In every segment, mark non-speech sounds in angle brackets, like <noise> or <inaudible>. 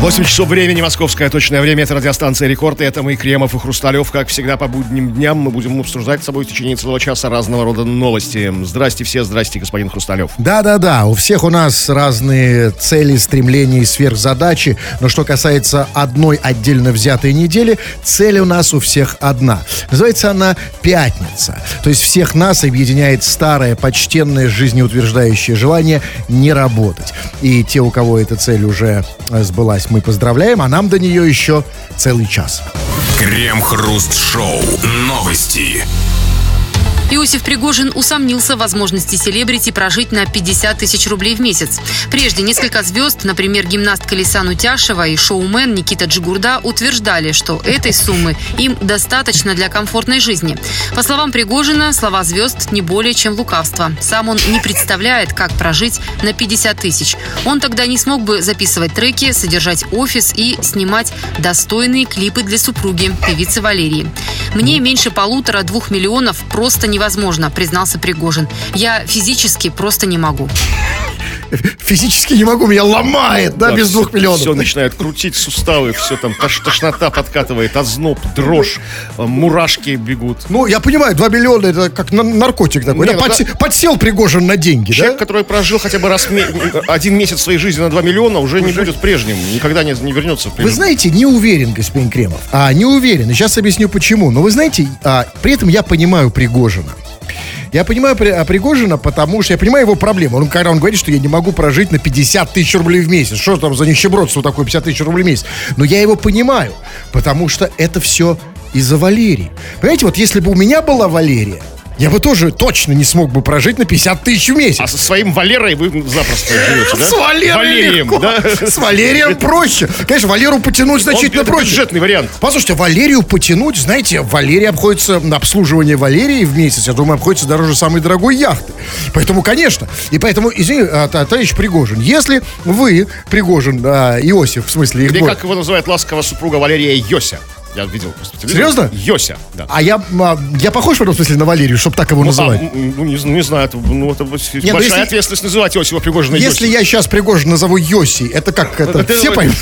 8 часов времени, московское точное время, это радиостанция «Рекорд», и это мы, Кремов и Хрусталев. Как всегда, по будним дням мы будем обсуждать с собой в течение целого часа разного рода новости. Здрасте все, здрасте, господин Хрусталев. Да-да-да, у всех у нас разные цели, стремления и сверхзадачи, но что касается одной отдельно взятой недели, цель у нас у всех одна. Называется она «Пятница». То есть всех нас объединяет старое, почтенное, жизнеутверждающее желание не работать. И те, у кого эта цель уже э, мы поздравляем, а нам до нее еще целый час. Крем-хруст-шоу. Новости. Иосиф Пригожин усомнился в возможности селебрити прожить на 50 тысяч рублей в месяц. Прежде несколько звезд, например, гимнастка Лисан Утяшева и шоумен Никита Джигурда, утверждали, что этой суммы им достаточно для комфортной жизни. По словам Пригожина, слова звезд не более чем лукавство. Сам он не представляет, как прожить на 50 тысяч. Он тогда не смог бы записывать треки, содержать офис и снимать достойные клипы для супруги, певицы Валерии. Мне меньше полутора-двух миллионов просто не невозможно, признался Пригожин. Я физически просто не могу физически не могу, меня ломает, да, да без двух миллионов. Все начинает крутить суставы, все там, тош, тошнота подкатывает, озноб, дрожь, э, мурашки бегут. Ну, я понимаю, два миллиона это как наркотик такой. Не, да, ну, подсе, да, подсел Пригожин на деньги, Человек, да? который прожил хотя бы раз один месяц своей жизни на 2 миллиона, уже, уже... не будет прежним, никогда не, не вернется в Вы знаете, не уверен, господин Кремов. А, не уверен. И сейчас объясню почему. Но вы знаете, а, при этом я понимаю Пригожина. Я понимаю При, Пригожина, потому что я понимаю его проблему. Он, когда он говорит, что я не могу прожить на 50 тысяч рублей в месяц. Что там за нищебродство такое 50 тысяч рублей в месяц? Но я его понимаю, потому что это все из-за Валерии. Понимаете, вот если бы у меня была Валерия, я бы тоже точно не смог бы прожить на 50 тысяч в месяц. А со своим Валерой вы запросто живете, да? С Валерием, да? С Валерием проще. Конечно, Валеру потянуть значительно проще. бюджетный вариант. Послушайте, Валерию потянуть, знаете, Валерия обходится, на обслуживание Валерии в месяц, я думаю, обходится дороже самой дорогой яхты. Поэтому, конечно, и поэтому, извини, а, товарищ Пригожин, если вы, Пригожин, Иосиф, в смысле, Или как его называет ласково супруга Валерия Йося. Я видел Серьезно? Йося, да. А я, а, я похож в этом смысле на Валерию, чтобы так его ну, называть? А, ну, не, не знаю, это, ну, это Нет, ну, большая если, ответственность называть Иосифа Пригожина Если Йоси. я сейчас Пригожин назову Йоси, это как, это, это все поймут?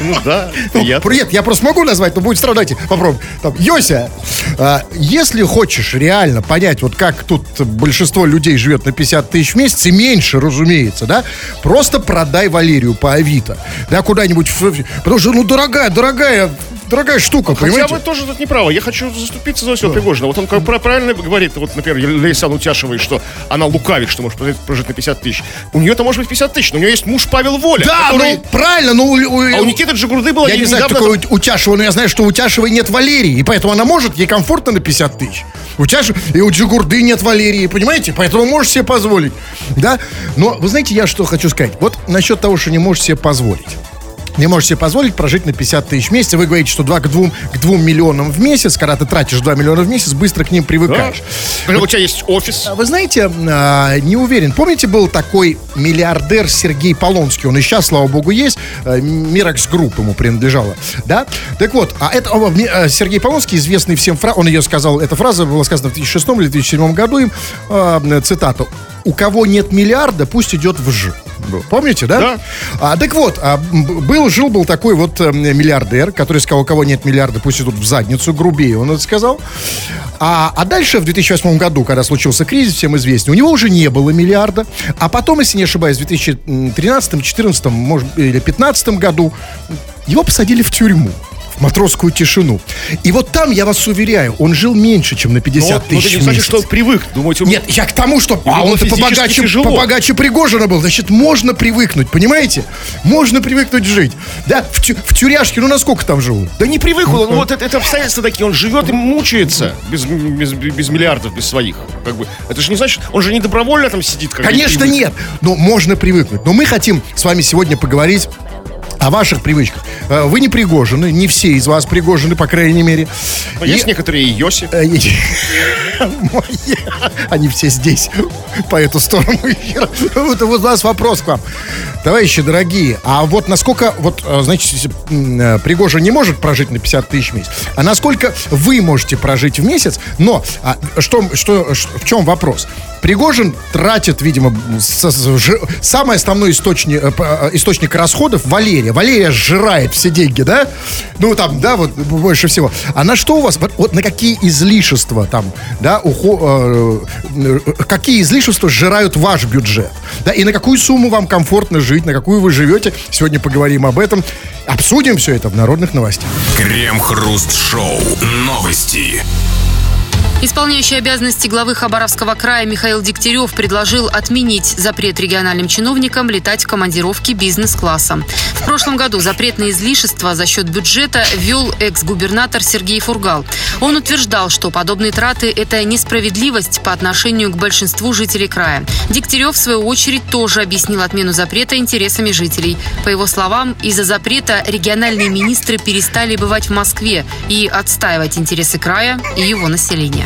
Ну, да, <laughs> Нет, я просто могу назвать, но будет страдать. Попробуем. Там, Йося, а, если хочешь реально понять, вот как тут большинство людей живет на 50 тысяч в месяц, и меньше, разумеется, да, просто продай Валерию по Авито, да, куда-нибудь, потому что, ну, дорогая, дорогая дорогая штука, Хотя понимаете? вы тоже тут не правы. Я хочу заступиться за Иосифа да. Пригожина. Вот он как правильно говорит, вот, например, Лейсан Утяшевой, что она лукавит, что может прожить на 50 тысяч. У нее-то может быть 50 тысяч, но у нее есть муж Павел Воля. Да, который... ну, правильно, но... У, у, а у Никиты Джигурды было... Я не знаю, кто такой Утяшева, но я знаю, что у Утяшевой нет Валерии, и поэтому она может, ей комфортно на 50 тысяч. У Тяши и у Джигурды нет Валерии, понимаете? Поэтому можешь себе позволить, да? Но вы знаете, я что хочу сказать? Вот насчет того, что не можешь себе позволить не можешь себе позволить прожить на 50 тысяч в месяц. Вы говорите, что 2 к 2, к 2 миллионам в месяц, когда ты тратишь 2 миллиона в месяц, быстро к ним привыкаешь. Да. Вот, у тебя есть офис. Вы знаете, а, не уверен. Помните, был такой миллиардер Сергей Полонский? Он и сейчас, слава богу, есть. А, Миракс Групп ему принадлежала. Да? Так вот, а это а, Сергей Полонский, известный всем фраза, он ее сказал, эта фраза была сказана в 2006 или 2007 году им, цитату у кого нет миллиарда, пусть идет в Ж. Помните, да? Да. А, так вот, а, был, жил был такой вот а, миллиардер, который сказал, у кого нет миллиарда, пусть идут в задницу, грубее он это сказал. А, а дальше, в 2008 году, когда случился кризис, всем известный, у него уже не было миллиарда. А потом, если не ошибаюсь, в 2013, 2014, может, или 2015 году его посадили в тюрьму матросскую тишину. И вот там, я вас уверяю, он жил меньше, чем на 50 но, тысяч но это не значит, что он привык. Думаете, он... Нет, я к тому, что а он побогаче, побогаче Пригожина был. Значит, можно привыкнуть, понимаете? Можно привыкнуть жить. Да, в, тю, в тюряшке, ну насколько там живут? Да не привык он, ну, вот это, это обстоятельства такие, он живет и мучается без, без, без миллиардов, без своих. Как бы, это же не значит, он же не добровольно там сидит. Как Конечно нет, но можно привыкнуть. Но мы хотим с вами сегодня поговорить о ваших привычках. Э, вы не пригожены, не все из вас пригожены, по крайней мере. Но и... Есть некоторые Йоси. Э, Они все здесь, по эту сторону Вот, вот у нас вопрос к вам. Товарищи дорогие, а вот насколько, вот, э, значит, Пригожин не может прожить на 50 тысяч в месяц, а насколько вы можете прожить в месяц, но а, что, что, в чем вопрос? Пригожин тратит, видимо, с- с- ж- самый основной источник, источник расходов Валерия. Валерия сжирает все деньги, да? Ну, там, да, вот больше всего. А на что у вас, вот, на какие излишества там, да, ухо- э, э, какие излишества сжирают ваш бюджет? Да, и на какую сумму вам комфортно жить, на какую вы живете? Сегодня поговорим об этом. Обсудим все это в народных новостях. Крем-хруст-шоу. Новости. Исполняющий обязанности главы Хабаровского края Михаил Дегтярев предложил отменить запрет региональным чиновникам летать в командировки бизнес-класса. В прошлом году запрет на излишество за счет бюджета ввел экс-губернатор Сергей Фургал. Он утверждал, что подобные траты – это несправедливость по отношению к большинству жителей края. Дегтярев, в свою очередь, тоже объяснил отмену запрета интересами жителей. По его словам, из-за запрета региональные министры перестали бывать в Москве и отстаивать интересы края и его населения.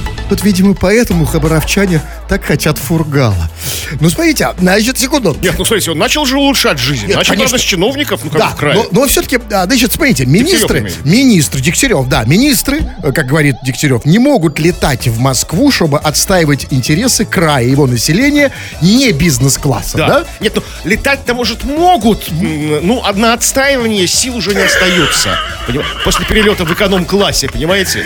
Вот, видимо, поэтому хабаровчане так хотят фургала. Ну, смотрите, а, значит, секунду. Нет, ну смотрите, он начал же улучшать жизнь. Нет, начал, конечно. с чиновников, ну как Да, в крае. но, но все-таки, да, значит, смотрите, министры, имеет. министры, Дегтярев, да, министры, э, как говорит Дегтярев, не могут летать в Москву, чтобы отстаивать интересы края и его населения не бизнес-класса, да? Да. Нет, ну летать-то, может, могут. Ну, а на отстаивание сил уже не остается. После перелета в эконом-классе, понимаете?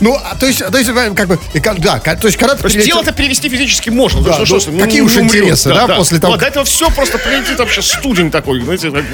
Ну, а, то есть, то есть, э, как бы, как- да, то есть, когда ты прилетел- дело-то перевести физически можно. Да, что ну, какие уж не умрет. интересы, да, после того, Ну, а до этого все просто прилетит вообще студень такой, знаете, как-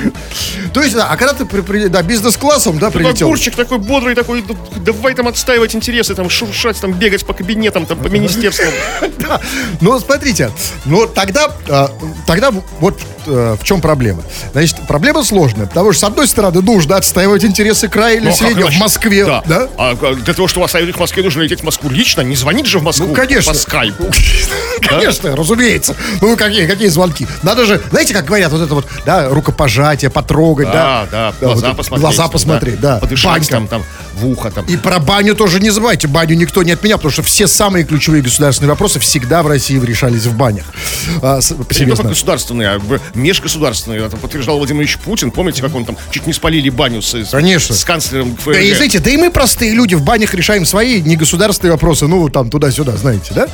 То есть, да, а когда ты при- да, бизнес-классом, да, такой прилетел. огурчик такой бодрый, такой, «Да- давай там отстаивать интересы, там шуршать, там бегать по кабинетам, там по министерствам. <laughs> Да. Ну, смотрите, ну тогда, а, тогда вот э, в чем проблема. Значит, проблема сложная, потому что, с одной стороны, нужно отстаивать интересы края и Ну, как населения в? Москве, да? Да. А а для того, чтобы оставить их в Москве, нужно лететь в Москву лично, не звонить же в Москву Ну, конечно. по скайпу. <laughs> Конечно, разумеется. Ну, какие, какие звонки? Надо же, знаете, как говорят, вот это вот, да, рукопожатие, потрогать, да? Да, да, глаза посмотреть. Глаза посмотреть, да. Подышать там, там, в ухо там. И про баню тоже не забывайте. Баню никто не отменял, потому что все самые ключевые государственные вопросы всегда в России решались в банях. А, Не только государственные, а межгосударственные. Это подтверждал Владимир Ильич Путин. Помните, как он там чуть не спалили баню с, с- Конечно. с канцлером ФРГ? Да и знаете, да и мы простые люди в банях решаем свои негосударственные вопросы, ну, там, туда-сюда, знаете, да?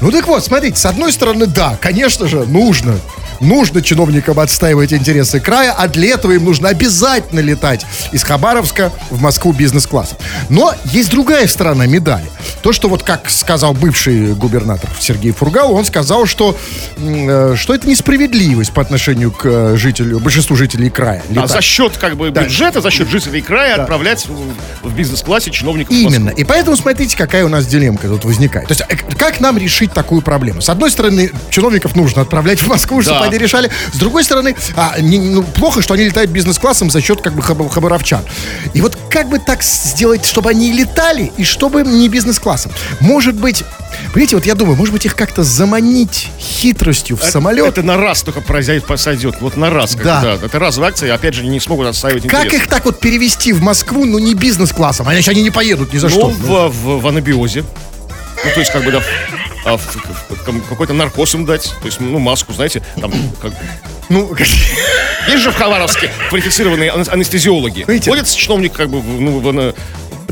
Ну, так вот, смотрите, с одной стороны, да, конечно же, нужно, нужно чиновникам отстаивать интересы края, а для этого им нужно обязательно летать из Хабаровска в Москву бизнес-классом. Но есть другая сторона медали. То, что вот, как сказал бывший губернатор Сергей Фургал, он сказал, что, э, что это несправедливость по отношению к э, жителю, большинству жителей края. А летать. за счет как бы Да. бюджета, за счет жителей края отправлять в, в бизнес-классе чиновников Именно. И поэтому смотрите, какая у нас дилемка тут возникает. То есть, э, как нам решить такую проблему? С одной стороны, чиновников нужно отправлять в Москву, чтобы Да. они решали. С другой стороны, а, не- ну, плохо, что они летают бизнес-классом за счет как бы хаб- хабаровчан. И вот как бы так сделать, чтобы они летали, и чтобы не бизнес-классом? Может быть, понимаете, вот я думаю, может быть, их как-то заманить хитростью в Это- самолет? Это на раз только произойдет, посадет. Вот на раз. как Да. бы, да. Это разовая акция, и опять же, не смогут отстаивать Как интересы. их так вот перевести в Москву, ну не бизнес-классом? Иначе они не поедут ни за Ну, что. в, в, в анабиозе. Ну, то есть, как бы, да, а, какой-то наркоз им дать. То есть, ну, маску, знаете, там, как... Ну, <laughs> Есть же в Хабаровске квалифицированные ан- анестезиологи. Видите? Ходит чиновник, как бы, ну, в,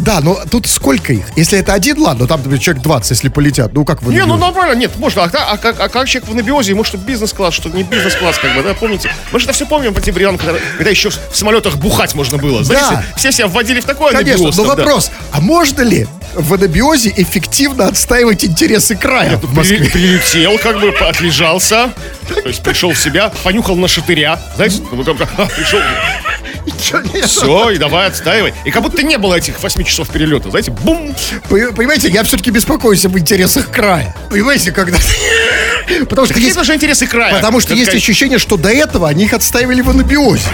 Да, но тут сколько их? Если это один, ладно, там, например, человек 20, если полетят. Ну, как вы Не, ну нормально, нет, можно. А, как- а как, а как человек в анабиозе, ему что бизнес-класс, что не бизнес-класс, как бы, да, помните? Мы же это все помним по тем временам, когда, когда еще в самолетах бухать можно было. Знаете, Да. все себя вводили в такой Конечно, анабиоз. но там, да. вопрос, а можно ли в анабиозе эффективно отстаивать интересы края в При- Москве? прилетел, как бы отлежался, то есть пришел в себя, понюхал на шатыря, знаете, ну, <laughs> а, пришел, нет? Все, и давай отстаивай. И как будто не было этих 8 часов перелета, знаете, бум, Пон- Понимаете, я все-таки беспокоюсь об интересах края. Понимаете, когда... <laughs> Потому что Какие есть, даже интересы края? потому что есть ощущение, что до этого они их отстаивали в анабиозе.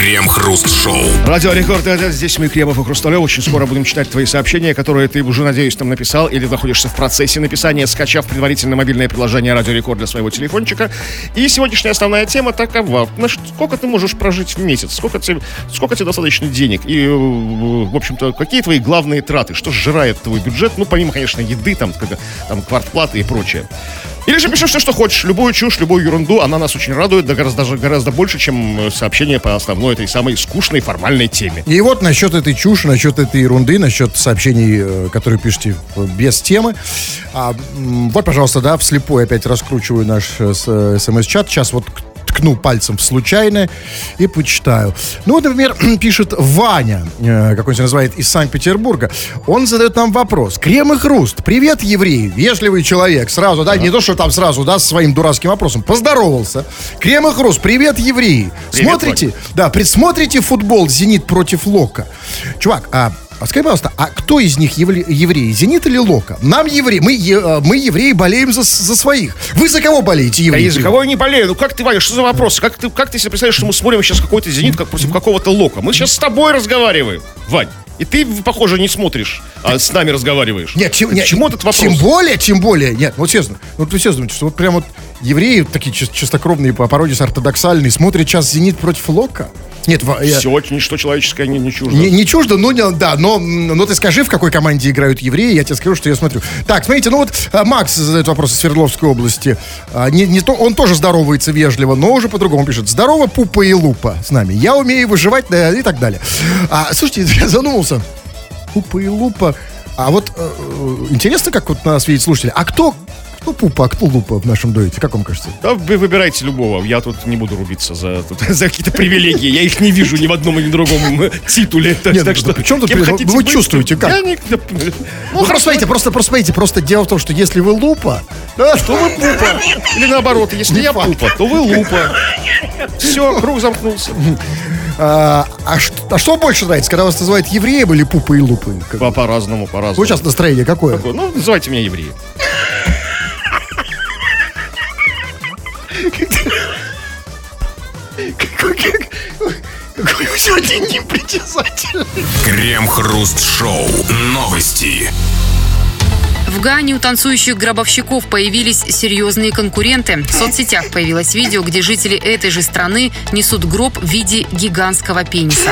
Крем-хруст-шоу. Радио Рекорд, здесь мы, Кремов и Хрусталев. Очень скоро будем читать твои сообщения, которые ты уже, надеюсь, там написал или находишься в процессе написания, скачав предварительно мобильное приложение Радио Рекорд для своего телефончика. И сегодняшняя основная тема такова. Сколько ты можешь прожить в месяц? Сколько тебе, сколько тебе достаточно денег? И, э, в общем-то, какие твои главные траты? Что сжирает твой бюджет? Ну, помимо, конечно, еды, там, там квартплаты и прочее. Или же пиши все, что хочешь, любую чушь, любую ерунду, она нас очень радует, да гораздо, даже гораздо больше, чем э, сообщение по основной этой самой скучной формальной теме. И вот насчет этой чуши, насчет этой ерунды, насчет сообщений, э, которые пишете э, без темы. А, вот, пожалуйста, да, вслепую опять раскручиваю наш смс-чат. Сейчас вот ткну пальцем в случайное и почитаю. Ну, вот, например, <clears throat> пишет Ваня, э, как он себя называет, из Санкт-Петербурга. Он задает нам вопрос. Крем и хруст. Привет, евреи. Вежливый человек. Сразу, да, не то, что там сразу, да, с своим дурацким вопросом. Поздоровался. Крем и хруст. Привет, евреи. Привет, Смотрите, да, предсмотрите футбол «Зенит» против Лока. Чувак, а а скажи, пожалуйста, а кто из них евре- евреи, «Зенит» или «Лока»? Нам евреи, мы, е- э, мы евреи, болеем за, за своих. Вы за кого болеете, евреи? из-за кого я не болею? Ну как ты, Ваня, что за вопрос? Как ты, как ты себе представляешь, что мы смотрим сейчас какой-то «Зенит» как против какого-то «Лока»? Мы сейчас с тобой разговариваем, Вань. И ты, похоже, не смотришь, а с нами разговариваешь. Нет, чем, К нет, чему этот вопрос? Тем более, тем более. Нет, вот честно. Ну, вот вы серьезно думаете, что вот прям вот евреи, такие чис- чистокровные по породе ортодоксальные, смотрят сейчас «Зенит» против «Лока»? Нет, во- я- Все, ничто человеческое не, не чуждо. Не, не чуждо, ну не- да, но, но ты скажи, в какой команде играют евреи, я тебе скажу, что я смотрю. Так, смотрите, ну вот а, Макс задает вопрос из Свердловской области. А, не, не то, он тоже здоровается вежливо, но уже по-другому пишет. Здорово, пупа и лупа с нами. Я умею выживать да, и так далее. А, слушайте, <laughs> я задумался. Пупа и лупа. А вот э, э, интересно, как вот нас видит слушатели. А кто, кто пупа, кто лупа в нашем дуэте? Как вам кажется? Да вы выбирайте любого. Я тут не буду рубиться за, тут- за какие-то привилегии. Я их не вижу ни в одном и ни в другом титуле. Так, Нет, так ну, что при чем тут хотите вы быть, чувствуете, как? Я не- Ну, просто смотрите, просто, просто смотрите, просто дело в том, что если вы лупа, да, То вы пупа. Или наоборот, если я пупа, то вы лупа. Все, круг замкнулся. А, а, что, а что больше нравится, когда вас называют евреем или пупой и По- По-разному, по-разному. Вот сейчас настроение какое? Ну, называйте меня евреем. Какой вы сегодня непритязательный. Крем-хруст-шоу. Новости. В Гане у танцующих гробовщиков появились серьезные конкуренты. В соцсетях появилось видео, где жители этой же страны несут гроб в виде гигантского пениса.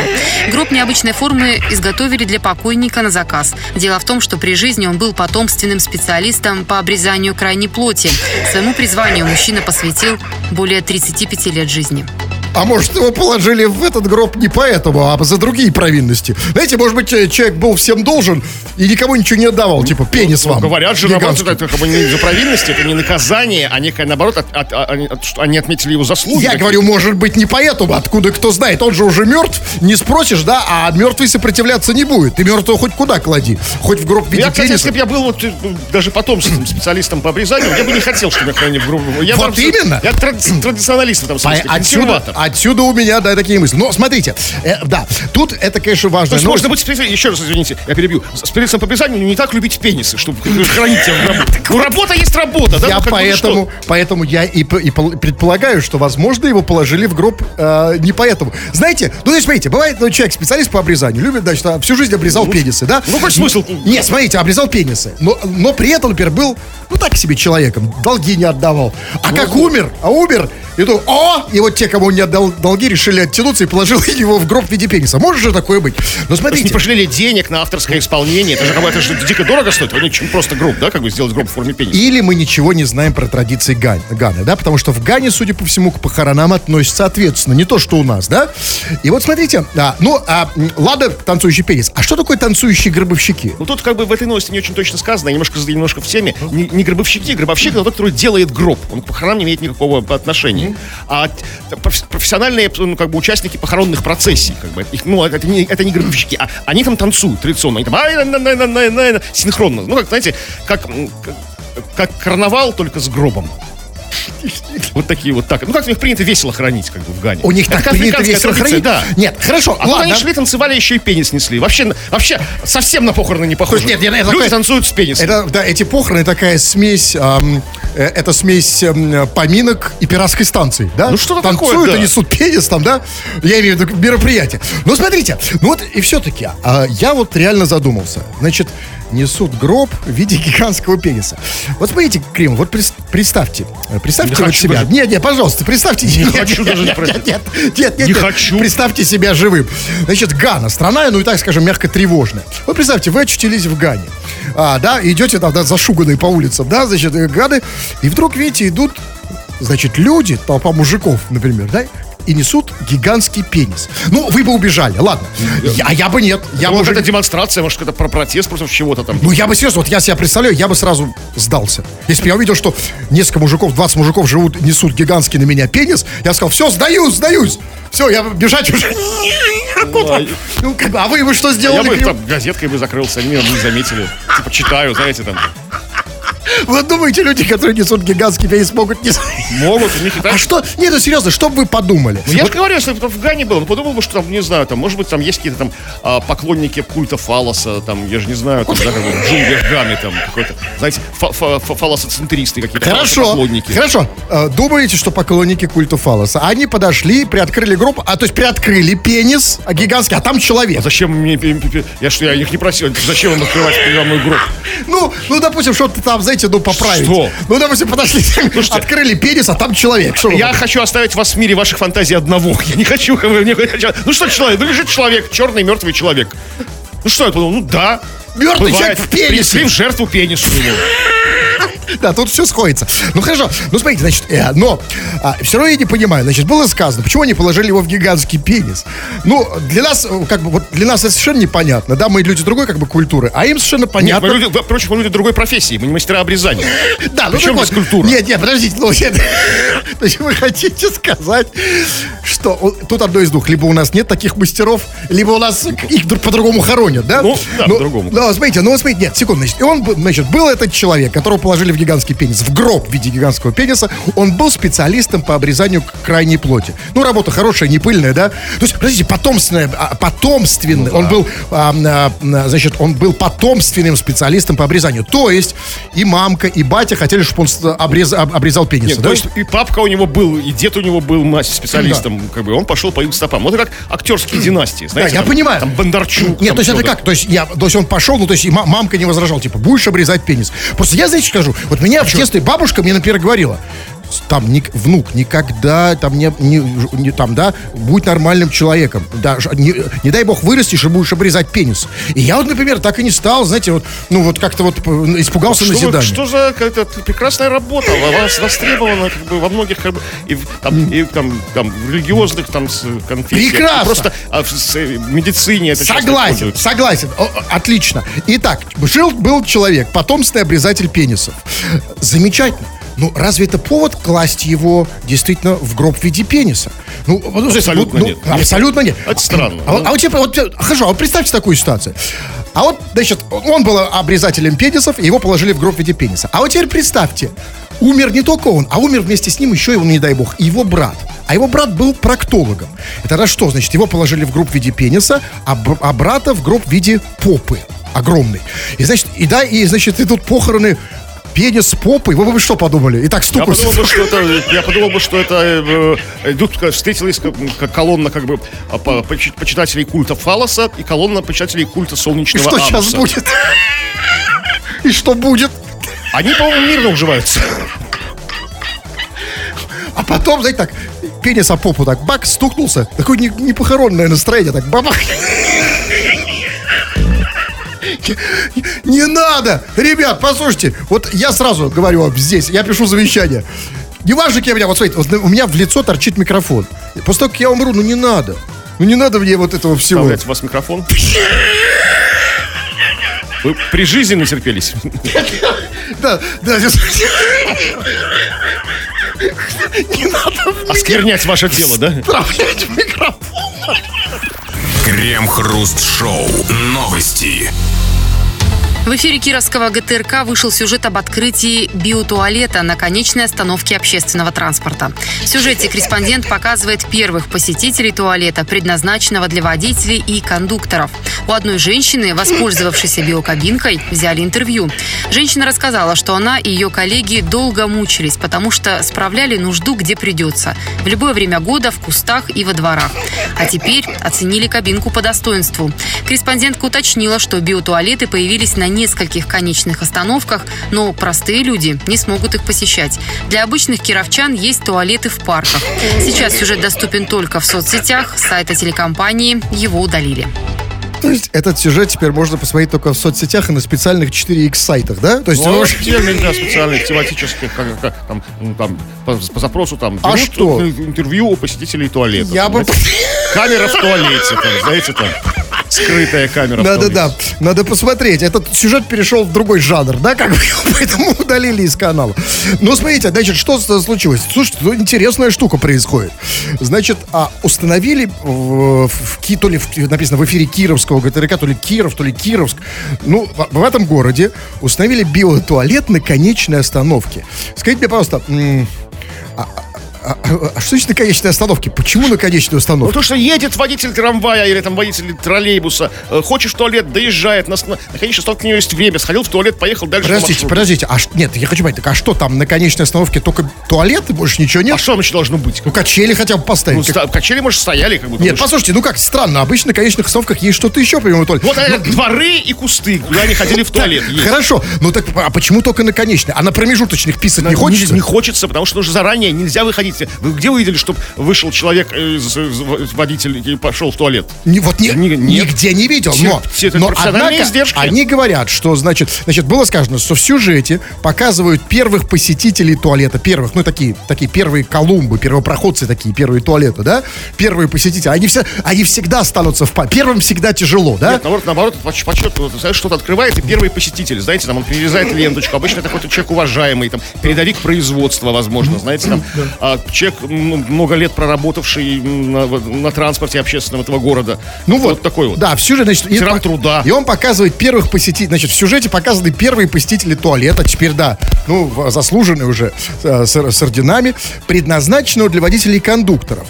Гроб необычной формы изготовили для покойника на заказ. Дело в том, что при жизни он был потомственным специалистом по обрезанию крайней плоти. Своему призванию мужчина посвятил более 35 лет жизни. А может, его положили в этот гроб не поэтому, а за другие провинности. Знаете, может быть, э, человек был всем должен и никому ничего не отдавал. Типа, пенис вам. Ну, Говорят же, наоборот, это как бы не за провинности, это не наказание, а некое, наоборот, от- от- от- они от- что они отметили его заслуги. Я говорю, может быть, не поэтому, откуда кто знает. Он же уже мертв, не спросишь, да, а мертвый сопротивляться не будет. Ты мертвого хоть куда клади, хоть в гроб в виде Я, кстати, если бы я был вот э, даже потомственным специалистом по обрезанию, я бы не хотел, чтобы меня хранили в грубо. Я Вот там- именно. Я тради- традиционалист в этом По- смысле, Отсюда, консерватор. Отсюда у меня, да, такие мысли. Но смотрите, э, да, тут это, конечно, То важно. есть можно быть специалистом, еще раз извините, я перебью, специалистом по но не так любить пенисы, чтобы хранить их в гробу. <laughs> Ну, работа есть работа, да? Я ну, ну, поэтому, поэтому я и, и пол- предполагаю, что, возможно, его положили в гроб э, не поэтому. Знаете, ну, то есть, смотрите, бывает, ну, человек специалист по обрезанию, любит, значит, а, всю жизнь обрезал пенисы, да? ну, хоть смысл. Нет, смотрите, обрезал пенисы, но, но при этом, например, был, ну, так себе человеком, долги не отдавал. А как умер, а умер, и то, о, и вот те, кому не отдал долги, решили оттянуться и положил <laughs> его в гроб в виде пениса. Может же такое быть? Но есть не смотрите, пожалели денег на авторское исполнение. Это же, это же дико дорого стоит. Ну, чем просто гроб, да, как бы сделать гроб в форме пениса. Или мы ничего не знаем про традиции Ган- Ганы, да, потому что в Гане, судя по всему, к похоронам относятся ответственно, не то, что у нас, да. И вот смотрите, а, ну, а, ладно, танцующий пенис, а что такое танцующие гробовщики? Ну, тут как бы в этой новости не очень точно сказано, я немножко, немножко в теме. Не, не гробовщики, гробовщик это тот, который делает гроб. Он к похоронам не имеет никакого отношения. А профессиональные, ну, как бы, участники похоронных процессий, как бы, их, ну, это не, это не гробовщики, а они там танцуют традиционно. Они там ай, на, на, на, на, на, синхронно. Ну, как, знаете, как, как, как карнавал, только с гробом. <laughs> Вот такие вот так. Ну, как у них принято весело хранить, как бы, в Гане. У них так принято весело хранить? Да. Нет, хорошо, А ладно. они шли, танцевали, еще и пенис несли. Вообще, вообще совсем на похороны не похоже. Нет, нет, Люди танцуют с пенисом. Это, да, эти похороны такая смесь, э, это смесь ам, поминок и пиратской станции, да? Ну, что-то Танцуют такое, да. и несут пенис там, да? Я имею в виду мероприятие. Ну, смотрите, ну вот и все-таки, а, я вот реально задумался. Значит, несут гроб в виде гигантского пениса. Вот смотрите, Крим, вот представьте, представьте Не вот себя. даже. Нет, нет, пожалуйста, представьте. Не нет, хочу нет, даже нет, нет, нет, нет, нет, Не нет. хочу. Представьте себя живым. Значит, Гана, страна, ну и так скажем, мягко тревожная. Вот представьте, вы очутились в Гане, а, да, идете там, да, зашуганные по улицам, да, значит, э, Ганы, и вдруг, видите, идут, значит, люди, толпа мужиков, например, да, и несут гигантский пенис. Ну, вы бы убежали, ладно. Я, а я бы нет. Я бы Может, уже это демонстрация, может, это про протест против чего-то там. ну, я бы серьезно, вот я себя представляю, я бы сразу сдался. Если бы я увидел, что несколько мужиков, 20 мужиков живут, несут гигантский на меня пенис, я сказал, все, сдаюсь, сдаюсь. Все, я бежать уже. Куда? Ну, как бы, а вы бы что Я сделали? бы Клим? там газеткой бы закрылся, они меня бы не заметили. Типа читаю, знаете, там. Вы думаете, люди, которые несут гигантский пенис, могут не... Могут, у них и так... А что? Нет, ну серьезно, что бы вы подумали? Ну, я же говорю, если бы там в Гане был, он подумал бы, что там, не знаю, там, может быть, там есть какие-то там а, поклонники культа фалоса, там, я же не знаю, там, да, как в джунглях Ганы, там, какой-то, знаете, фа- фа- фа- фалосоцентристы какие-то, Хорошо, поклонники. хорошо. Э, Думаете, что поклонники культа фалоса? Они подошли, приоткрыли гроб, а то есть приоткрыли пенис а гигантский, а там человек. А зачем мне, я что, я их не просил, зачем им открывать мной гроб? Ну, ну, допустим, что-то там, знаете, ну, поправить. Что? Ну, допустим, подошли, <laughs> открыли пенис, а там человек. Что Я хочу оставить вас в мире ваших фантазий одного. Я не хочу, мне хочу- Ну что человек? Ну лежит человек, черный мертвый человек. Ну что я подумал? Ну да. Мертвый человек в пенисе. Принесли в жертву пенису ему. <laughs> Да, тут все сходится. Ну хорошо, ну смотрите, значит, э, но все равно я не понимаю, значит, было сказано, почему они положили его в гигантский пенис. Ну, для нас, э, как бы, вот для нас это совершенно непонятно, да, мы люди другой, как бы, культуры, а им совершенно Нет, понятно. мы люди, впрочем, мы люди другой профессии, мы не мастера обрезания. <laughs> Да, ну Причем здесь культура? Нет, нет, подождите, ну, нет. <laughs> То есть вы хотите сказать, что тут одно из двух. Либо у нас нет таких мастеров, либо у нас их друг- по-другому хоронят, да? Ну, да, по-другому. Ну, смотрите, ну, смотрите, нет, секунду, значит, и он, значит, был этот человек, которого положили в гигантский пенис, в гроб в виде гигантского пениса, он был специалистом по обрезанию крайней плоти. Ну, работа хорошая, не пыльная, да? То есть, подождите, потомственная, а, потомственный, он был, а, а, значит, он был потомственным специалистом по обрезанию. То есть, и мамка, и батя хотели, чтобы он обрез- об- обрезал пенисы, Нет, да? то есть и папка у него был, и дед у него был мастер- специалистом, как бы он пошел по их стопам. Вот это как актерские <clears throat> династии, знаете. я там- понимаю. Там Бондарчук. Нет, там то есть это как? То есть, я, то есть он пошел, ну то есть и ма- мамка не возражал, типа, будешь обрезать пенис. Просто я, знаете, скажу, вот меня в детстве бабушка мне, например, говорила, там ник- внук никогда там не, не- не- там да будь нормальным человеком да не, не дай бог вырастешь и будешь обрезать пенис и я вот например так и не стал знаете вот ну вот как-то вот п- испугался Что, назидания что за какая-то прекрасная работа, вас востребована как бы во многих как бы, и, в- там, и там, там в религиозных там конфессиях. Прекрасно. Просто а, в с- э, медицине это Согласен, согласен. О, отлично. Итак, жил был человек, потомственный обрезатель пенисов. Замечательно. Ну, разве это повод класть его действительно в гроб в виде пениса? Ну, ну, слушайте, Абсолютно ну, нет. ну, Абсолютно нет. Это странно. А, вот- а вот, типа, вот, э, хорошо, а вот представьте такую ситуацию. А вот, значит, он был обрезателем пенисов, и его положили в гроб в виде пениса. А вот теперь представьте, умер не только он, а умер вместе с ним еще, его, не дай бог, его брат. А его брат был проктологом. Это тогда что? Значит, его положили в гроб в виде пениса, а, бр- а брата в гроб в виде попы огромной. И, значит, и да, и, значит, и тут похороны пенис с попой. Вы бы что подумали? И так Я подумал, бы, что это, я подумал бы, что это э, идут, как встретилась как, как колонна как бы а, по- почи- почитателей культа фалоса и колонна почитателей культа И солнечного что сейчас ануса. будет? И что будет? Они, по-моему, мирно уживаются. А потом, знаете, так, пенис о попу так бак, стукнулся. Такое не, не похоронное настроение, так бабах. Не, не надо! Ребят, послушайте, вот я сразу говорю вам здесь, я пишу завещание. Не важно, кем я, вот смотрите, вот у меня в лицо торчит микрофон. После того, как я умру, ну не надо. Ну не надо мне вот этого всего. Вставлять в вас микрофон. Вы при жизни натерпелись. Да, да, Не надо Осквернять ваше тело, да? вставлять в микрофон. Крем-хруст-шоу. Новости. В эфире Кировского ГТРК вышел сюжет об открытии биотуалета на конечной остановке общественного транспорта. В сюжете корреспондент показывает первых посетителей туалета, предназначенного для водителей и кондукторов. У одной женщины, воспользовавшейся биокабинкой, взяли интервью. Женщина рассказала, что она и ее коллеги долго мучились, потому что справляли нужду, где придется. В любое время года, в кустах и во дворах. А теперь оценили кабинку по достоинству. Корреспондентка уточнила, что биотуалеты появились на нескольких конечных остановках, но простые люди не смогут их посещать. Для обычных кировчан есть туалеты в парках. Сейчас сюжет доступен только в соцсетях, с сайта телекомпании его удалили. То есть этот сюжет теперь можно посмотреть только в соцсетях и на специальных 4X сайтах, да? То есть Ну, вы можете- да, специальных тематических, как, как, там, ну, там, по, по запросу там А берут что? интервью у посетителей туалета. Я там, бы... знаете, <laughs> Камера в туалете, там, знаете, там, скрытая камера Надо, да, надо посмотреть. Этот сюжет перешел в другой жанр, да, как бы, <laughs> поэтому удалили из канала. Ну, смотрите, значит, что случилось? Слушайте, ну, интересная штука происходит. Значит, а, установили в, в Ки- то ли в- написано в эфире Кировского ГТРК, то ли Киров, то ли Кировск. Ну, в, в этом городе установили биотуалет на конечной остановке. Скажите мне, пожалуйста, а- а- а что значит на конечной остановке? Почему на конечной Ну, остановке? то, что едет водитель трамвая или там водитель троллейбуса, э, хочешь в туалет, доезжает, на, на, конечно, столько у него есть время, сходил в туалет, поехал дальше по Подождите, маршруту. подождите, а нет, я хочу понять, так а что там на конечной остановке только туалеты, больше ничего нет? А что там еще должно быть? Ну качели хотя бы Ну, поставить. как- ста- качели, может, стояли, как бы. Нет, потому послушайте, ну как, странно, обычно на конечных остановках есть что-то еще, помимо туалета. Вот э, дворы и кусты, куда они ходили в туалет. есть. Хорошо, ну так, а почему только на конечной? А на промежуточных писать не хочется? Не, хочется, потому что уже заранее нельзя выходить. Вы где вы видели, чтобы вышел человек, э, водитель, и пошел в туалет? Не- вот Не- нет. нигде не видел, Те- но, те- но однако издержки. они говорят, что, значит, значит, было сказано, что в сюжете показывают первых посетителей туалета, первых, ну, такие, такие первые колумбы, первопроходцы такие, первые туалеты, да, первые посетители, они, все, они всегда останутся в... Первым всегда тяжело, да? Нет, наоборот, наоборот, по, по счету, вот, знаешь, что-то открывает, и первый посетитель, знаете, там он перерезает ленточку. Обычно это какой-то человек уважаемый, там, передовик производства, возможно, знаете, там, а, человек много лет проработавший на, вот, на транспорте общественном этого города. Ну вот, такой вот. Да, в сюжете, значит, по- труда. и он показывает первых посетителей, значит, в сюжете показаны первые посетители туалета, теперь, да, ну, заслуженные уже э, с, с орденами, предназначенного для водителей и кондукторов.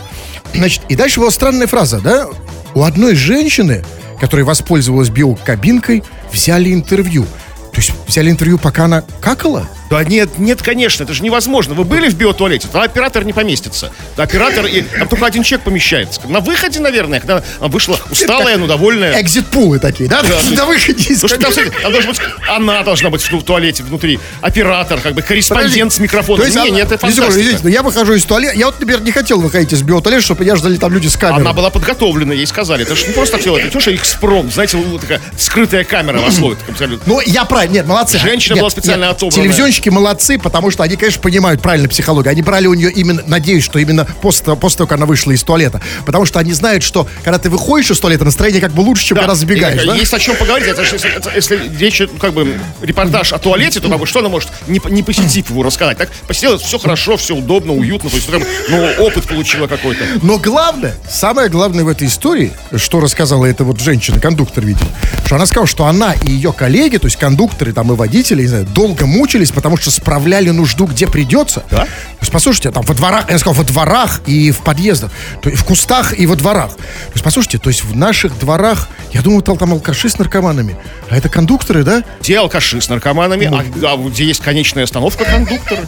Значит, и дальше была странная фраза, да? У одной женщины, которая воспользовалась биокабинкой, взяли интервью. То есть взяли интервью, пока она какала? Да нет, нет, конечно, это же невозможно. Вы были в биотуалете? Там оператор не поместится. Оператор, и там только один человек помещается. На выходе, наверное, когда она вышла усталая, но довольная. Экзит-пулы такие, да? <laughs> На выходе из Потому что там, должен быть, она должна быть в туалете внутри, оператор, как бы корреспондент с микрофоном. Есть не, она- нет, это фантастика. извините, но я выхожу из туалета. Я вот, например, не хотел выходить из биотуалета, чтобы меня ждали там люди с камерой. Она была подготовлена, ей сказали. Это же не просто делать, это что экспром, знаете, такая скрытая камера вас ловит. абсолютно. Ну, я правильно, нет, молодцы. Женщина Нет, была специально нет, отобранная. Телевизионщики молодцы, потому что они, конечно, понимают правильно психологию. Они брали у нее именно, надеюсь, что именно после, после того, как она вышла из туалета. Потому что они знают, что когда ты выходишь из туалета, настроение как бы лучше, чем Да, когда забегаешь, и, да? Есть о чем поговорить. Это если, это- если речь, как бы, репортаж о туалете, то как бы, что она может, не, не посетив его, рассказать? Так, посидела, все хорошо, все удобно, уютно, то есть, прям, ну, опыт получила какой-то. Но главное, самое главное в этой истории, что рассказала эта вот женщина, кондуктор, видимо, что она сказала, что она и ее коллеги, то есть кондукторы там и водители, не знаю, долго мучились, потому что справляли нужду, где придется. Да? То есть, послушайте, там во дворах, я сказал, во дворах и в подъездах, то есть в кустах и во дворах. То есть, послушайте, то есть в наших дворах, я думаю, там, там алкаши с наркоманами, а это кондукторы, да? Где алкаши с наркоманами, а, а где есть конечная остановка кондуктора.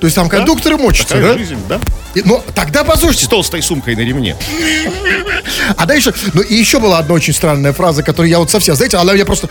То есть там кондукторы мочатся, да? жизнь, да? Ну, тогда послушайте, С толстой сумкой на ремне. А дальше, ну и еще была одна очень странная фраза, которую я вот совсем, знаете, она меня просто,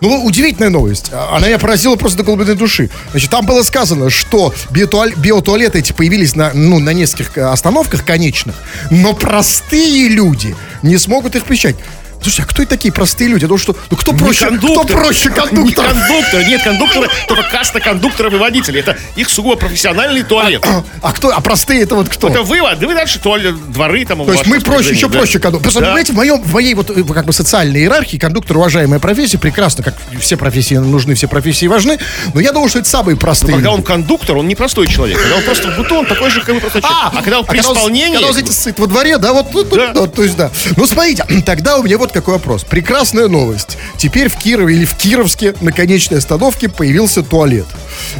ну удивительная новость, она меня поразила просто до глубины души. Значит, там было сказано, что биотуаль- биотуалеты эти появились на, ну, на нескольких э, остановках конечных, но простые люди не смогут их посещать. Слушайте, а кто и такие простые люди? Ну что, ну кто проще, кто кондуктор. проще Не кондуктора? кондуктор, нет, кондукторы, только каста кондукторов и водителей. Это их сугубо профессиональный туалет. А кто, а простые это вот кто? Это вы, а вы дальше туалет, дворы там То есть мы проще, еще да. проще кондуктор. Просто, Да. понимаете, в, моем, в моей вот э, как бы социальной иерархии кондуктор уважаемая профессия, прекрасно, как все профессии нужны, все профессии важны, но я думаю, что это самые простые Когда он кондуктор, он не простой человек. Когда он просто в быту, он такой же, как вы простой человек. А, когда он при когда исполнении... когда он, знаете, сыт во дворе, да, вот, Да. вот, то есть, да. Ну, смотрите, <clears throat> тогда у меня вот какой вопрос. Прекрасная новость. Теперь в Кирове или в Кировске на конечной остановке появился туалет.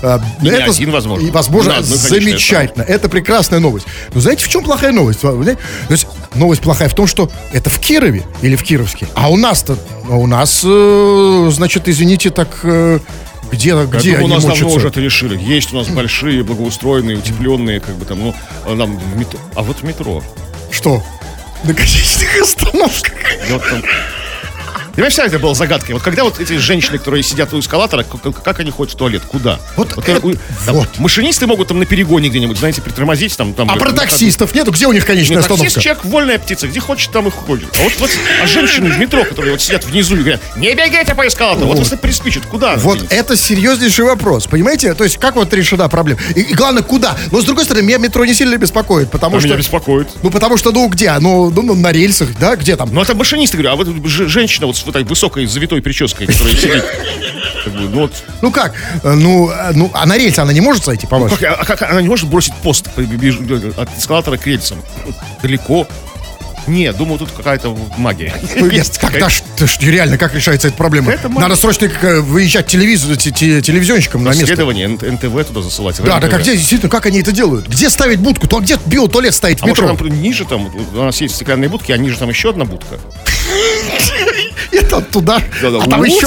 А, не один, возможно. И, возможно, конечной замечательно. Это прекрасная новость. Но знаете, в чем плохая новость? То есть, новость плохая в том, что это в Кирове или в Кировске. А у нас-то, а у нас, э, значит, извините, так... э, где, Я где думаю, у нас давно мучатся? уже это решили. Есть у нас <clears throat> большие, благоустроенные, утепленные, как бы там, ну, а нам в метро. А вот в метро. Что? На конечных остановках. Там Для меня всегда это было загадкой. Вот когда вот эти женщины, которые сидят у эскалатора, как, как они ходят в туалет? Куда? Вот вот, это- у- там вот. Машинисты могут там на перегоне где-нибудь, знаете, притормозить там. там А про таксистов нету? Где у них конечная Ну, таксист остановка? человек вольная птица, где хочет, там и ходит. А вот, вот а женщины в метро, которые вот сидят внизу и говорят, не бегайте по эскалатору. Вот, Вот. если приспичит, куда? Вот денется? это серьезнейший вопрос, понимаете? То есть как вот решена проблема? И, и главное, куда? Но с другой стороны, меня метро не сильно беспокоит, потому А что... меня беспокоит. Ну, потому что, ну, где? Ну, ну, на рельсах, да? Где там? Ну, это машинисты, говорю, а вот женщина вот с вот этой высокой завитой прической, которая сидит. Как бы, ну, вот, Ну, как? Э, Ну, э, ну, а на рельсы она не может сойти, по-вашему? как, а как она не может бросить пост по- беж- от эскалатора к рельсам? Далеко. Не, думаю, тут какая-то магия. Ну, Есть как, да ш- реально, как решается эта проблема? Надо срочно э, выезжать телевизор, те- те- телевизионщиком на место. Расследование, Н- НТВ туда засылать. Да, да, как где, действительно, как они это делают? Где ставить будку? То где биотуалет стоит в А может, метро? там ниже там, у нас есть стеклянные будки, а ниже там еще одна будка. <laughs> Это туда, Да-да, а там еще...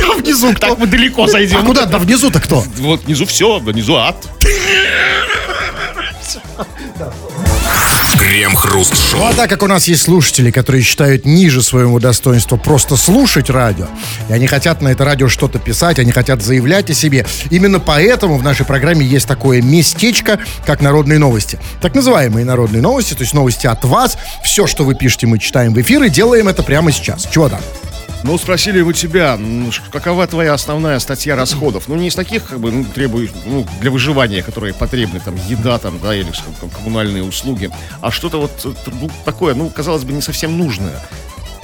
Там внизу кто? Так мы далеко зайдем. А куда? Да внизу-то кто? Вот внизу все, внизу ад. Крем-хруст-шоу. Ну, а так как у нас есть слушатели, которые считают ниже своего достоинства просто слушать радио, и они хотят на это радио что-то писать, они хотят заявлять о себе, именно поэтому в нашей программе есть такое местечко, как народные новости. Так называемые народные новости, то есть новости от вас. Все, что вы пишете, мы читаем в эфир и делаем это прямо сейчас. Чего там? Ну, спросили у тебя, какова твоя основная статья расходов? Ну, не из таких, как бы, ну, требуешь, ну, для выживания, которые потребны, там, еда, там, да, или ком- коммунальные услуги, а что-то вот э, ну, такое, ну, казалось бы, не совсем нужное.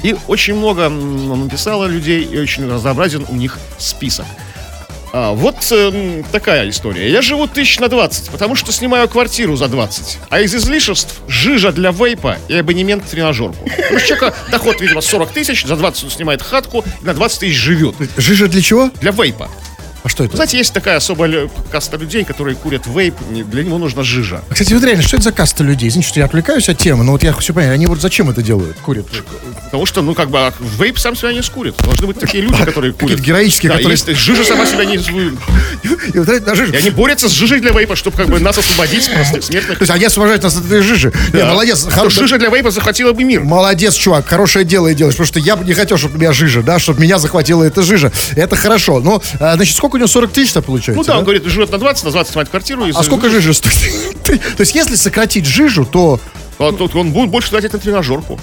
И очень много написало людей, и очень разнообразен у них список. А, вот эм, такая история. Я живу тысяч на 20, потому что снимаю квартиру за 20. А из излишеств жижа для вейпа и абонемент в тренажерку. Что человека доход, видимо, 40 тысяч, за 20 он снимает хатку, и на 20 тысяч живет. Жижа для чего? Для вейпа. А что это? Знаете, есть такая особая каста людей, которые курят вейп, не- для него нужна жижа. А, Кстати, вот реально, что это за каста людей? Извините, что я отвлекаюсь от темы, но вот я все понимаю, они вот зачем это делают? Курят. Потому что, ну, как бы, а вейп сам себя не скурит. Должны быть такие люди, которые курят. Героические, Да, которые- есть, жижа сама себя не... <laughs> И вот это жижа. И они борются с жижей для вейпа, чтобы, как бы, нас освободить, простых смертных. То есть они освобождают нас от этой жижи. Не, Да. молодец. Что хорошо. жижа для вейпа захватила бы мир. Молодец, чувак, хорошее дело и делаешь, потому что я бы не хотел, чтобы у меня жижа, да, чтобы меня захватила эта жижа. Это хорошо. Но, а, значит, сколько у него 40 тысяч-то получается? Ну да, он говорит, живет на 20, на 20 снимает квартиру. И А сколько жижи стоит? <laughs> То есть, если сократить жижу, то... А тут он будет больше тратить на тренажерку.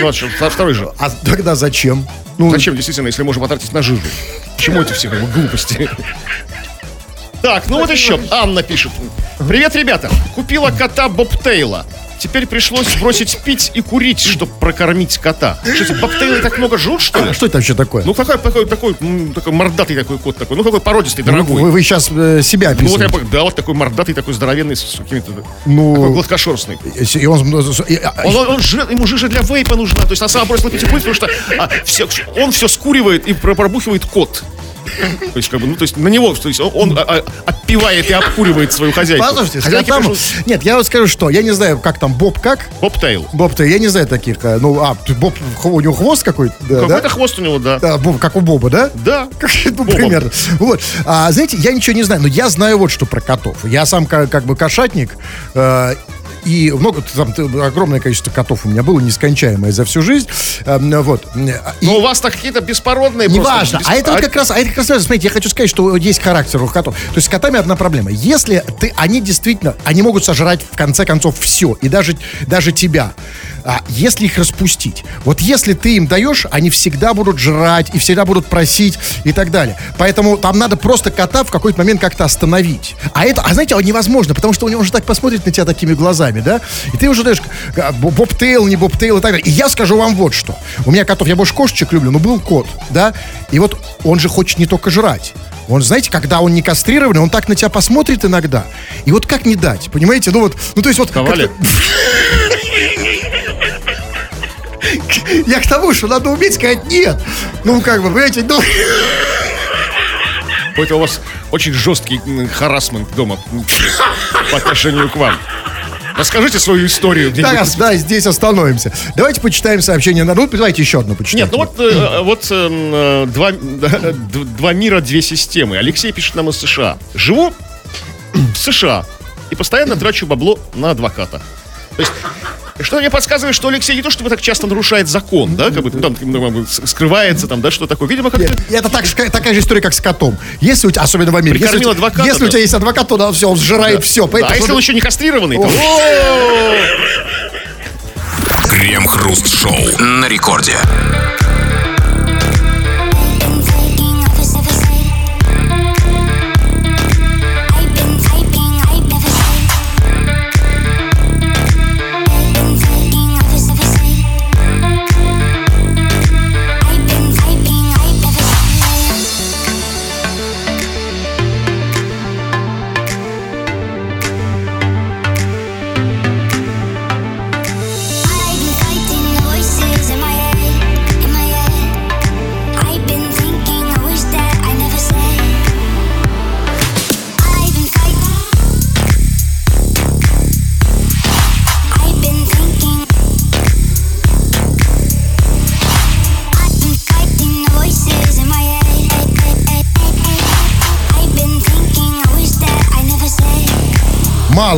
Ну, а второй же. А тогда зачем? Ну, Зачем, действительно, если можно потратить на жижу? Почему эти все глупости? Так, ну вот еще. Анна пишет. Привет, ребята. Купила кота Бобтейла. Теперь пришлось бросить пить и курить, чтобы прокормить кота. Что, бобтейлы так много жрут, что ли? а что это вообще такое? Ну, такой, такой, такой, такой мордатый такой кот такой. Ну, какой породистый, дорогой. вы, сейчас себя Ну, вот я, описываете. бы- да, вот такой мордатый, такой здоровенный, с какими-то... Ну- Такой гладкошерстный. И он, и- а- Он, он- он жи- ему жижа для вейпа нужна. То есть она сама бросила пить и курить, потому что а, все, он все скуривает и про- пробухивает кот. То есть, как бы, ну, то есть на него, то есть он, он, а, а, отпивает и обкуривает свою хозяйку. Послушайте, Хозяйки скотам- пишут, Нет, я вот скажу, что я не знаю, как там Боб как. Бобтейл. Боб-то, я не знаю таких. э, Ну, а, Боб, у него хвост какой-то, да, Какой-то да? хвост у него, да. Да, Боб, как у Боба, да? Да. <laughs> Как, ну, Бобом. примерно. Вот. А, знаете, я ничего не знаю, но я знаю вот что про котов. Я сам как, как бы кошатник, э, и много, там, огромное количество котов у меня было, нескончаемое за всю жизнь. Э, вот. И- Но у вас так какие-то беспородные Неважно. А это вот как раз, а это как раз, смотрите, я хочу сказать, что есть характер у котов. То есть с котами одна проблема. Если ты, они действительно, они могут сожрать в конце концов все, и даже, даже тебя. А если их распустить, вот если ты им даешь, они всегда будут жрать и всегда будут просить и так далее. Поэтому там надо просто кота в какой-то момент как-то остановить. А это, а знаете, невозможно, потому что он же так посмотрит на тебя такими глазами, да? И ты уже знаешь, а, бо- бобтейл, не бобтейл и так далее. И я скажу вам вот что. У меня котов, я больше кошечек люблю, но был кот, да? И вот он же хочет не только жрать. Он, знаете, когда он не кастрированный, он так на тебя посмотрит иногда. И вот как не дать, понимаете? Ну вот, ну то есть вот... Ковали. <laughs> Я к тому, что надо уметь сказать нет. Ну, как бы, понимаете, ну... Какой-то у вас очень жесткий харасмент дома по отношению к вам. Расскажите свою историю Да, да, здесь остановимся. Давайте почитаем сообщение. Ну, давайте еще одно почитаем. Нет, ну вот, э, вот эм, э, два, два мира, две системы. Алексей пишет нам из США. Живу в США и постоянно трачу бабло на адвоката. То есть Что мне подсказывает, что Алексей не то чтобы так часто нарушает закон, да, как бы там ну, скрывается, там, да, что такое. Видимо, как-то... Это так, такая же история, как с котом. Если у тебя, особенно в Америке, если, адвоката, если у тебя есть адвокат, то он все, он сжирает да. все. Поэтому, да, а если он еще не кастрированный, то... Крем-хруст-шоу на рекорде.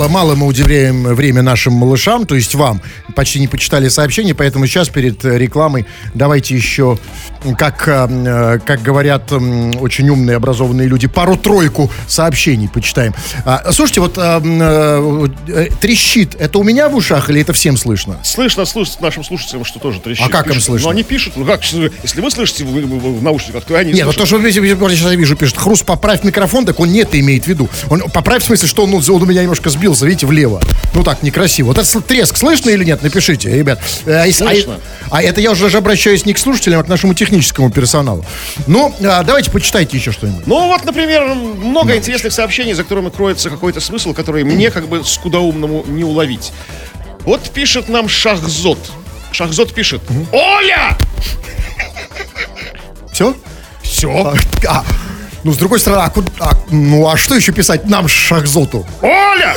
Мало-мало мы удивляем время нашим малышам, то есть вам. Почти не почитали сообщения, поэтому сейчас перед рекламой давайте еще, как, э, как говорят очень умные, образованные люди, пару-тройку сообщений почитаем. А, слушайте, вот э, э, трещит, это у меня в ушах или это всем слышно? Слышно, слышно нашим слушателям, что тоже трещит. А как пишут. им слышно? Ну, они пишут, ну как, если вы слышите в, в, в наушниках, то они Нет, ну то, что вы, сейчас я вижу, пишет, Хруст, поправь микрофон, так он нет имеет в виду. Он, поправь в смысле, что он, он у меня немножко сбился, видите, влево. Ну так, некрасиво. Вот этот треск слышно или нет? Напишите, ребят. А, слышно. А, а это я уже обращаюсь не к слушателям, а к нашему техническому персоналу. Ну, а, давайте почитайте еще что-нибудь. Ну, вот, например, много ну. интересных сообщений, за которыми кроется какой-то смысл, который мне как бы скудоумному не уловить. Вот пишет нам Шахзот. Шахзот пишет. Оля! Все? Все. А, ну, с другой стороны, а, куда, а, ну, а что еще писать нам Шахзоту? Оля!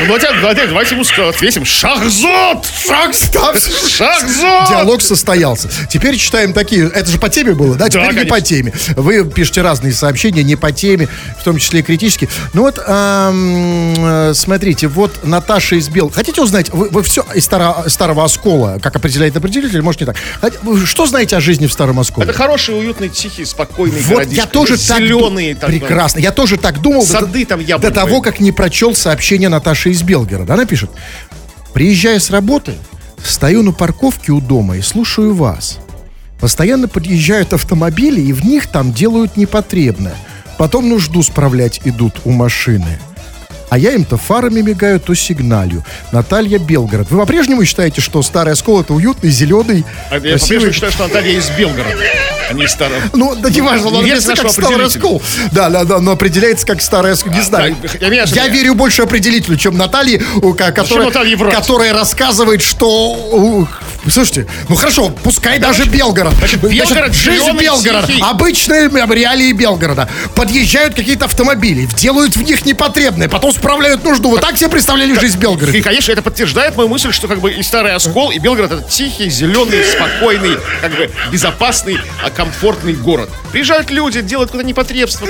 Ну, давайте, давайте, давайте ему ответим. Шахзот! Шахзот! Шахзот! Диалог состоялся. Теперь читаем такие. Это же по теме было, да? Теперь да, не по теме. Вы пишете разные сообщения, не по теме, в том числе и критические. Ну вот, эм, смотрите, вот Наташа из Бел. Хотите узнать, вы, вы все из старо, старого оскола, как определяет определитель, может не так. Что знаете о жизни в старом осколе? Это хороший, уютный, тихий, спокойный Вот городишко. я тоже так зеленые. Там, Прекрасно. Я тоже так думал. Сады до, там До того, как не прочел сообщение Наташи из Белгорода. Она пишет. Приезжая с работы, стою на парковке у дома и слушаю вас. Постоянно подъезжают автомобили, и в них там делают непотребное. Потом нужду справлять идут у машины. А я им то фарами мигаю, то сигналью. Наталья Белгород. Вы по-прежнему считаете, что старый оскол это уютный, зеленый, а Я по-прежнему считаю, что Наталья из Белгорода, а не старый. Ну, да не важно, он определяется как старый оскол. Да, да, да, но определяется как старый оскол. Не а, знаю. Я, верю больше определителю, чем Наталье, которая, которая рассказывает, что... Слушайте, ну хорошо, пускай да, даже Белгород. Значит, Белгород, значит, жизнь Белгород, тихий. обычные реалии Белгорода. Подъезжают какие-то автомобили, делают в них непотребное, потом справляют нужду. Вы так себе представляли жизнь Белгорода? И, конечно, это подтверждает мою мысль, что как бы и Старый Оскол, и Белгород это тихий, зеленый, спокойный, как бы безопасный, а комфортный город. Приезжают люди, делают какое-то непотребство.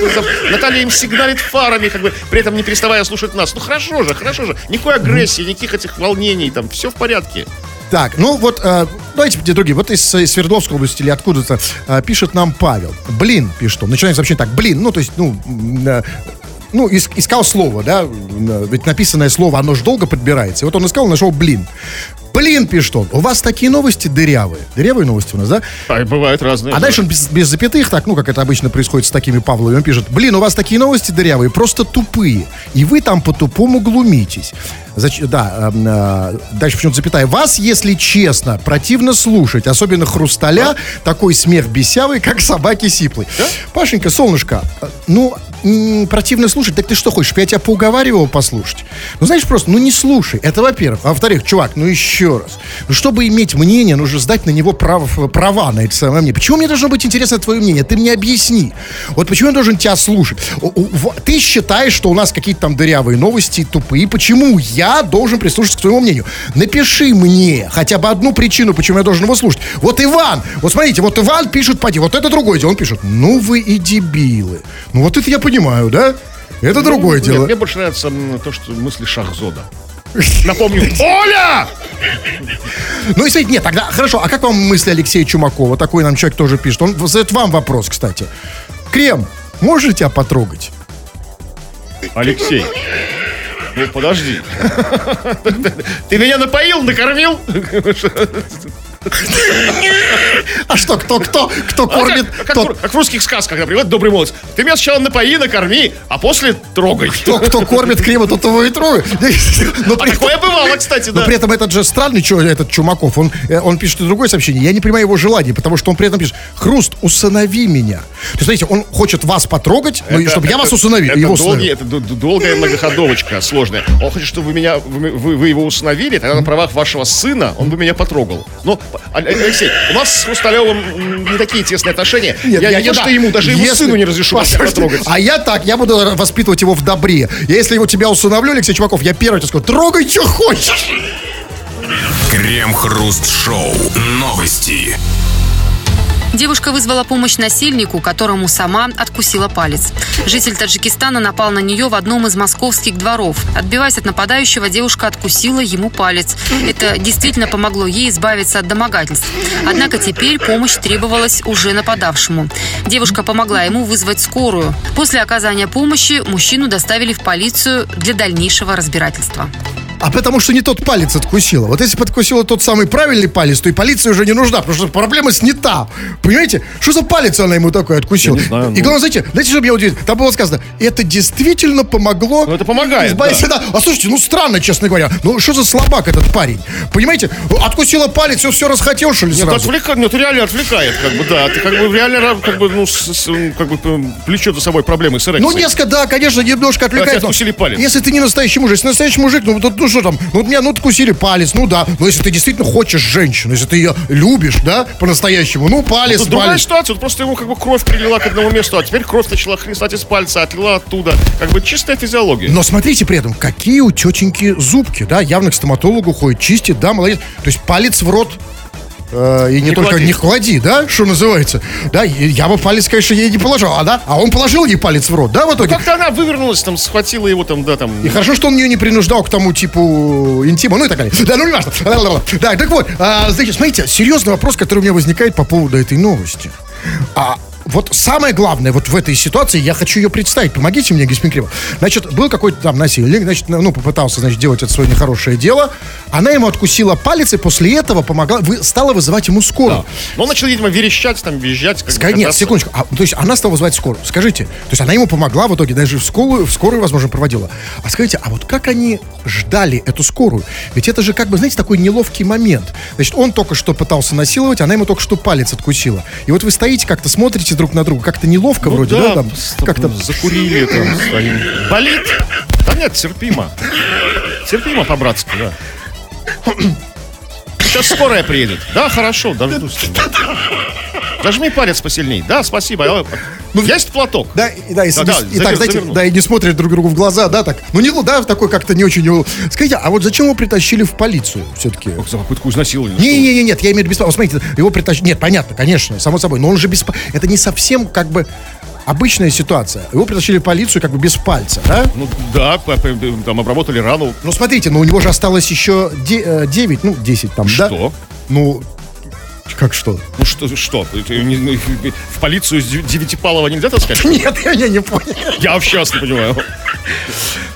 Наталья им сигналит фарами, как бы при этом не переставая слушать нас. Ну хорошо же, хорошо же. Никакой агрессии, никаких этих волнений, там все в порядке. Так, ну вот, э, давайте другие. Вот из, из Свердловской области или откуда-то э, пишет нам Павел. Блин, пишет он. Начинаем сообщение так. Блин, ну то есть, ну, э, ну, искал слово, да, ведь написанное слово, оно же долго подбирается. И вот он искал, нашел блин. Блин, пишет он, у вас такие новости дырявые. Дырявые новости у нас, да? А, бывают разные. А дальше он без, без запятых, так, ну, как это обычно происходит с такими Павловыми, он пишет, блин, у вас такие новости дырявые, просто тупые. И вы там по-тупому глумитесь. Зач... Да, э, э, дальше почему-то запятая. Вас, если честно, противно слушать, особенно хрусталя, а? такой смех бесявый, как собаки сиплый. Да? Пашенька, солнышко, э, ну, противно слушать, так ты что хочешь, я тебя поуговаривал послушать? Ну, знаешь, просто, ну, не слушай. Это во-первых. А во-вторых, чувак, ну, еще раз. Ну, чтобы иметь мнение, нужно сдать на него прав, права на это самое мнение. Почему мне должно быть интересно твое мнение? Ты мне объясни. Вот почему я должен тебя слушать? Ты считаешь, что у нас какие-то там дырявые новости, тупые. Почему я должен прислушаться к твоему мнению? Напиши мне хотя бы одну причину, почему я должен его слушать. Вот Иван, вот смотрите, вот Иван пишет, поди, вот это другое дело. Он пишет, ну вы и дебилы. Ну вот это я понимаю, да? Это другое нет, дело. Мне больше нравится то, что мысли Шахзода. Напомню, Оля! Ну, если нет, тогда хорошо. А как вам мысли Алексея Чумакова? Такой нам человек тоже пишет. Он задает вам вопрос, кстати. Крем, можете тебя потрогать? Алексей, ну подожди. Ты меня напоил, накормил? А что, кто, кто, кто А кормит? как, в- как в русских сказках, например, добрый молодец. Ты меня сначала напои, накорми, а после трогай. кто, кто кормит крема, тот его и трогает. Но А такое бывало, кстати, но да. при этом этот же странный этот Чумаков, он, э, он пишет и другое сообщение. Я не понимаю его желания, потому что он при этом пишет, Хруст, усынови меня. То есть, смотрите, он хочет вас потрогать, ну, и Это- чтобы я вас усыновил. Это, его долгий- это долгая многоходовочка, сложная. Он хочет, чтобы вы меня, вы, вы- его усыновили, тогда на правах вашего сына он бы меня потрогал. Но, Алексей, у нас с Хрусталевым не такие тесные отношения. Нет, я, не то, да. что ему, даже его Если- сыну не разрешу потрогать. А я так, я буду воспитывать его в добре. Я, если его тебя усыновлю, Алексей Чумаков, я первый тебе скажу, трогай, что хочешь. Крем-хруст-шоу. Новости. Девушка вызвала помощь насильнику, которому сама откусила палец. Житель Таджикистана напал на нее в одном из московских дворов. Отбиваясь от нападающего, девушка откусила ему палец. Это действительно помогло ей избавиться от домогательств. Однако теперь помощь требовалась уже нападавшему. Девушка помогла ему вызвать скорую. После оказания помощи мужчину доставили в полицию для дальнейшего разбирательства. А потому что не тот палец откусила. Вот если бы откусила тот самый правильный палец, то и полиция уже не нужна, потому что проблема снята. Понимаете? Что за палец она ему такой откусила? Знаю, И ну. главное, знаете, знаете, что меня удивит? Там было сказано, это действительно помогло. Ну, это помогает, избавиться, да. А слушайте, ну странно, честно говоря. Ну что за слабак этот парень? Понимаете? Откусила палец, все, все расхотел, что ли, Нет, сразу? отвлекает, нет, реально отвлекает, как бы, да. Ты как бы реально, как бы, ну, с- с- как бы влечет за собой проблемы с эрекцией. Ну, несколько, да, конечно, немножко отвлекает. откусили палец. Если ты не настоящий мужик, если настоящий мужик, ну, тут, ну что там, ну, вот меня, ну, откусили палец, ну, да. Но если ты действительно хочешь женщину, если ты ее любишь, да, по-настоящему, ну, палец, Тут другая палец. ситуация, вот просто ему как бы кровь прилила к одному месту, а теперь кровь начала хлестать из пальца, отлила оттуда. Как бы чистая физиология. Но смотрите при этом, какие у тетеньки зубки, да, явно к стоматологу ходит, чистит, да, молодец. То есть палец в рот э, и не, Не только клади. не клади, да, что называется. Да, я бы палец, конечно, ей не положил, а, да, а он положил ей палец в рот, да, в итоге. Как-то она вывернулась, там, схватила его там, да, там. И хорошо, что он ее не принуждал к тому типу интима, ну и так далее. Да, ну не важно. Да, так вот, а, значит, смотрите, серьезный вопрос, который у меня возникает по поводу этой новости. А вот самое главное вот в этой ситуации, я хочу ее представить. Помогите мне, господин Кремов. Значит, был какой-то там насильник, значит, ну, попытался, значит, делать это свое нехорошее дело. Она ему откусила палец, и после этого помогла, вы, стала вызывать ему скорую. Но он начал, видимо, верещать, там, визжать. Как Ска- Нет, секундочку. А, то есть она стала вызывать скорую. Скажите, то есть она ему помогла в итоге, даже в скорую, в скорую, возможно, проводила. А скажите, а вот как они ждали эту скорую? Ведь это же как бы, знаете, такой неловкий момент. Значит, он только что пытался насиловать, она ему только что палец откусила. И вот вы стоите как-то, смотрите друг на друга, как-то неловко Ну вроде, да, там, стоп, как-то... закурили там, стоим. Болит? Да нет, терпимо. Терпимо по-братски, да. Сейчас скорая приедет. Да, хорошо, дождусь. Зажми палец посильней. Да, спасибо. А, Есть платок? Да, и, да, и, Да, не- да, и так, знаете, да, и не смотрят друг другу в глаза, да, так. Ну, не, да, такой как-то не очень... Скажите, а вот зачем его притащили в полицию все-таки? За попытку изнасилования. Не, не, не, нет, я имею в виду бесплатно. Смотрите, его притащили. Нет, понятно, конечно, само собой. Но он же без Это не совсем как бы обычная ситуация. Его притащили в полицию как бы без пальца, да? Ну да, там обработали рану. Ну, смотрите, но у него же осталось еще 9, ну, 10 там, да? Что? Ну, как что? Ну что, что? Не- В полицию с дев- девятипалого нельзя таскать? <laughs> Нет, я, я не понял. Я вообще вас не понимаю.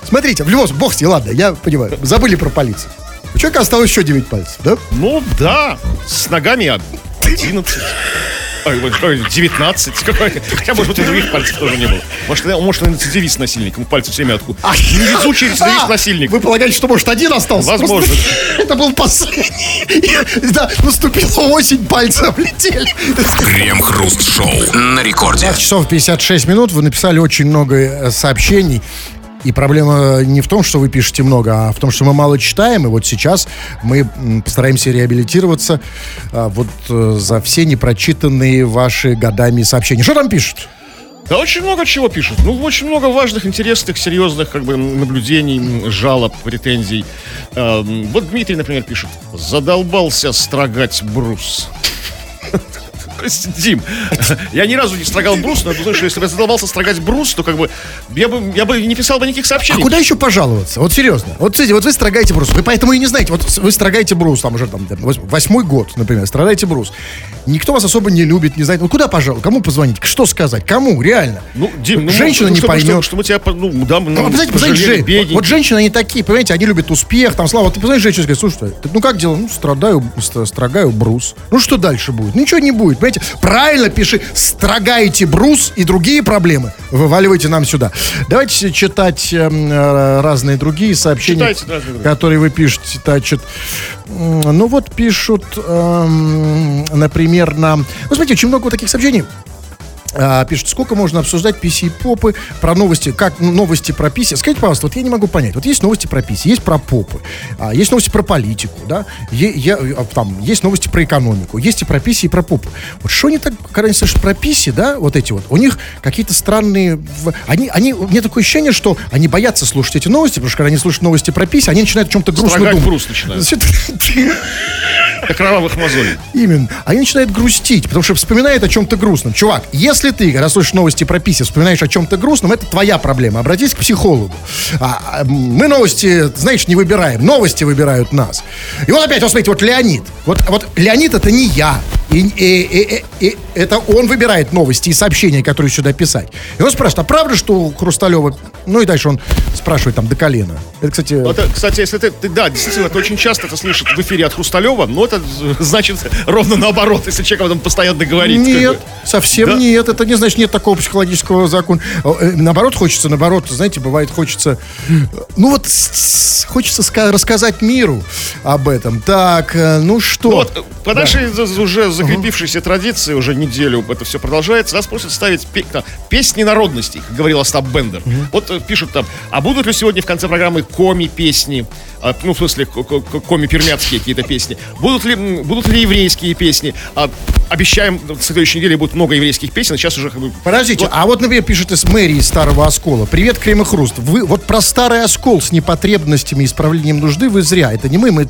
Смотрите, в любом случае, бог с ней, ладно, я понимаю. Забыли про полицию. У человека осталось еще 9 пальцев, да? Ну да, с ногами 11. <laughs> Ой, ой, ой, 19. Какой- Хотя, может быть, и других пальцев тоже не было. Может, он- может, он рецидивист насильник, ему пальцы все время откуда. Невезучий рецидивист А, насильник. Вы полагаете, что, может, один остался? Возможно. <laughs> Это был последний. <laughs> Да, наступила осень, пальцы облетели. Крем-хруст-шоу на рекорде. 15 часов 56 минут. Вы написали очень много э, сообщений. И проблема не в том, что вы пишете много, а в том, что мы мало читаем. И вот сейчас мы постараемся реабилитироваться а, вот э, за все непрочитанные ваши годами сообщения. Что там пишут? Да очень много чего пишут. Ну, очень много важных, интересных, серьезных как бы наблюдений, жалоб, претензий. Эм, Вот Дмитрий, например, пишет. Задолбался строгать брус. Дим, я ни разу не строгал брус, но думаю, что если бы я задолбался строгать брус, то как бы я бы, я бы не писал бы никаких А сообщений. куда еще пожаловаться? Вот серьезно. Вот смотрите, вот вы строгаете брус. Вы поэтому и не знаете. Вот вы строгаете брус, там уже там, вось- восьмой год, например, страдаете брус. Никто вас особо не любит, не знает. Ну куда пожаловаться? Кому позвонить? Что сказать? Кому? Реально. Ну, Дим, ну, Женщина ну, не что, поймет. Что, что мы тебя, ну, да, Ну, вы знаете, знаете, Жень, бедненькие. вот женщины, они такие, понимаете, они любят успех, там, Слава, ты понимаешь, женщина говорит, слушай, ну как дела? Ну, страдаю, ст- строгаю брус. Ну, что дальше будет? Ничего не будет, понимаете? Правильно пиши, строгаете брус и другие проблемы вываливайте нам сюда. Давайте читать эм, э, разные другие сообщения, Читайте разные которые вы пишете. Значит, ну, вот пишут, эм, например, нам... Ну, смотрите, очень много таких сообщений. А, пишут, сколько можно обсуждать PC и попы, про новости, как новости про PC. Скажите, пожалуйста, вот я не могу понять. Вот есть новости про PC, есть про попы, а, есть новости про политику, да, Е- я- а, там, есть новости про экономику, есть и про PC, и про попы. Вот что они так, когда они слышат про PC, да, вот эти вот, у них какие-то странные... Они, они, у меня такое ощущение, что они боятся слушать эти новости, потому что когда они слушают новости про PC, они начинают о чем-то грустно думать. брус начинают. <laughs> <laughs> Кровавых мозолей. Именно. Они начинают грустить, потому что вспоминают о чем-то грустном. Чувак, если ты, когда слышишь новости про писи, вспоминаешь о чем-то грустном, это твоя проблема. Обратись к психологу. А, а, мы новости, знаешь, не выбираем. Новости выбирают нас. И вот опять, вот смотрите, вот Леонид. Вот, вот Леонид это не я. И, и- и- и- и это он выбирает новости и сообщения, которые сюда писать. И он спрашивает, а правда, что у Хрусталева... Ну и дальше он спрашивает там до колена. Это, кстати... Это, кстати, если ты, ты- да, действительно, ты очень часто это слышишь в эфире от Хрусталева, но это значит ровно наоборот, если человек об этом постоянно говорит. как Нет, бы. совсем Да? нет. Это не значит, нет такого психологического закона. Э, э, Наоборот, хочется, наоборот, знаете, бывает, хочется, ну вот, хочется ска- рассказать миру об этом. Так, э, ну что? Ну вот, по нашей за- уже закрепившейся традиции, уже неделю это все продолжается, нас просят ставить там, песни народностей, как говорил Остап Бендер. Вот э, пишут там, а будут ли сегодня в конце программы коми-песни, А, ну, в смысле, ко- ко- ко- коми-пермяцкие какие-то песни, будут ли, м, будут ли еврейские песни? А, обещаем, в следующей неделе будет много еврейских песен, сейчас уже как бы... Подождите, Вот, а вот, например, пишет из мэрии Старого Оскола. Привет, Крем и Хруст. Вы вот про Старый Оскол с непотребностями и исправлением нужды вы зря. Это не мы, мы,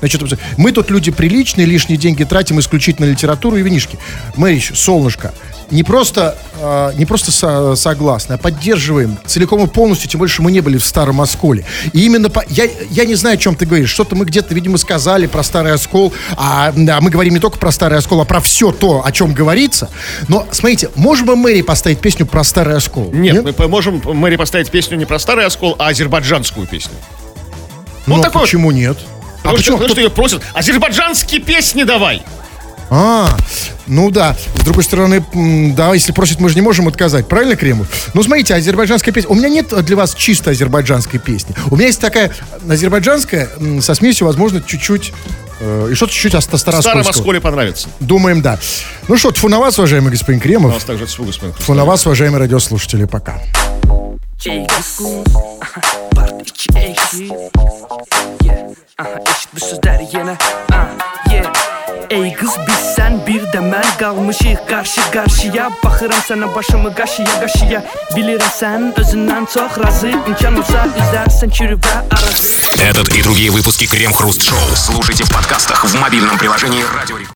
значит, мы тут люди приличные, лишние деньги тратим исключительно на литературу и винишки. Мэрич, солнышко, не просто, э, не просто со- согласны, а поддерживаем целиком и полностью, тем больше мы не были в Старом Осколе. И именно по, я, я не знаю, о чем ты говоришь. Что-то мы где-то, видимо, сказали про Старый Оскол, а, да, мы говорим не только про Старый Оскол, а про все то, о чем говорится. Но, смотрите, можем мы Мэри поставить песню про Старый Оскол? Нет, мы по- можем Мэри поставить песню не про старый оскол, а азербайджанскую песню. Ну, вот такой вот. почему нет? А Потому, почему? что, потому что ее просят, азербайджанские песни давай. А, ну да. С другой стороны, да, если просит, мы же не можем отказать. Правильно, Кремов? Ну, смотрите, азербайджанская песня. У меня нет для вас чисто азербайджанской песни. У меня есть такая азербайджанская со смесью, возможно, чуть-чуть... э, и что-то чуть-чуть В старом осколе понравится. Думаем, да. Ну что, тьфу на вас, уважаемый господин У Кремов. нас также отсюда, господин Тьфу на вас, уважаемые радиослушатели. Пока. Ey kız Part 2 eşit Yeah Ey kız biz sen bir de mən Qalmışıq qarşı qarşıya Baxıram sənə başımı qaşıya qaşıya Bilirəm sən özündən çox razı İmkan olsa üzərsən kürü və arazı Этот и другие выпуски Крем Хруст Шоу слушайте в подкастах в мобильном приложении Радио.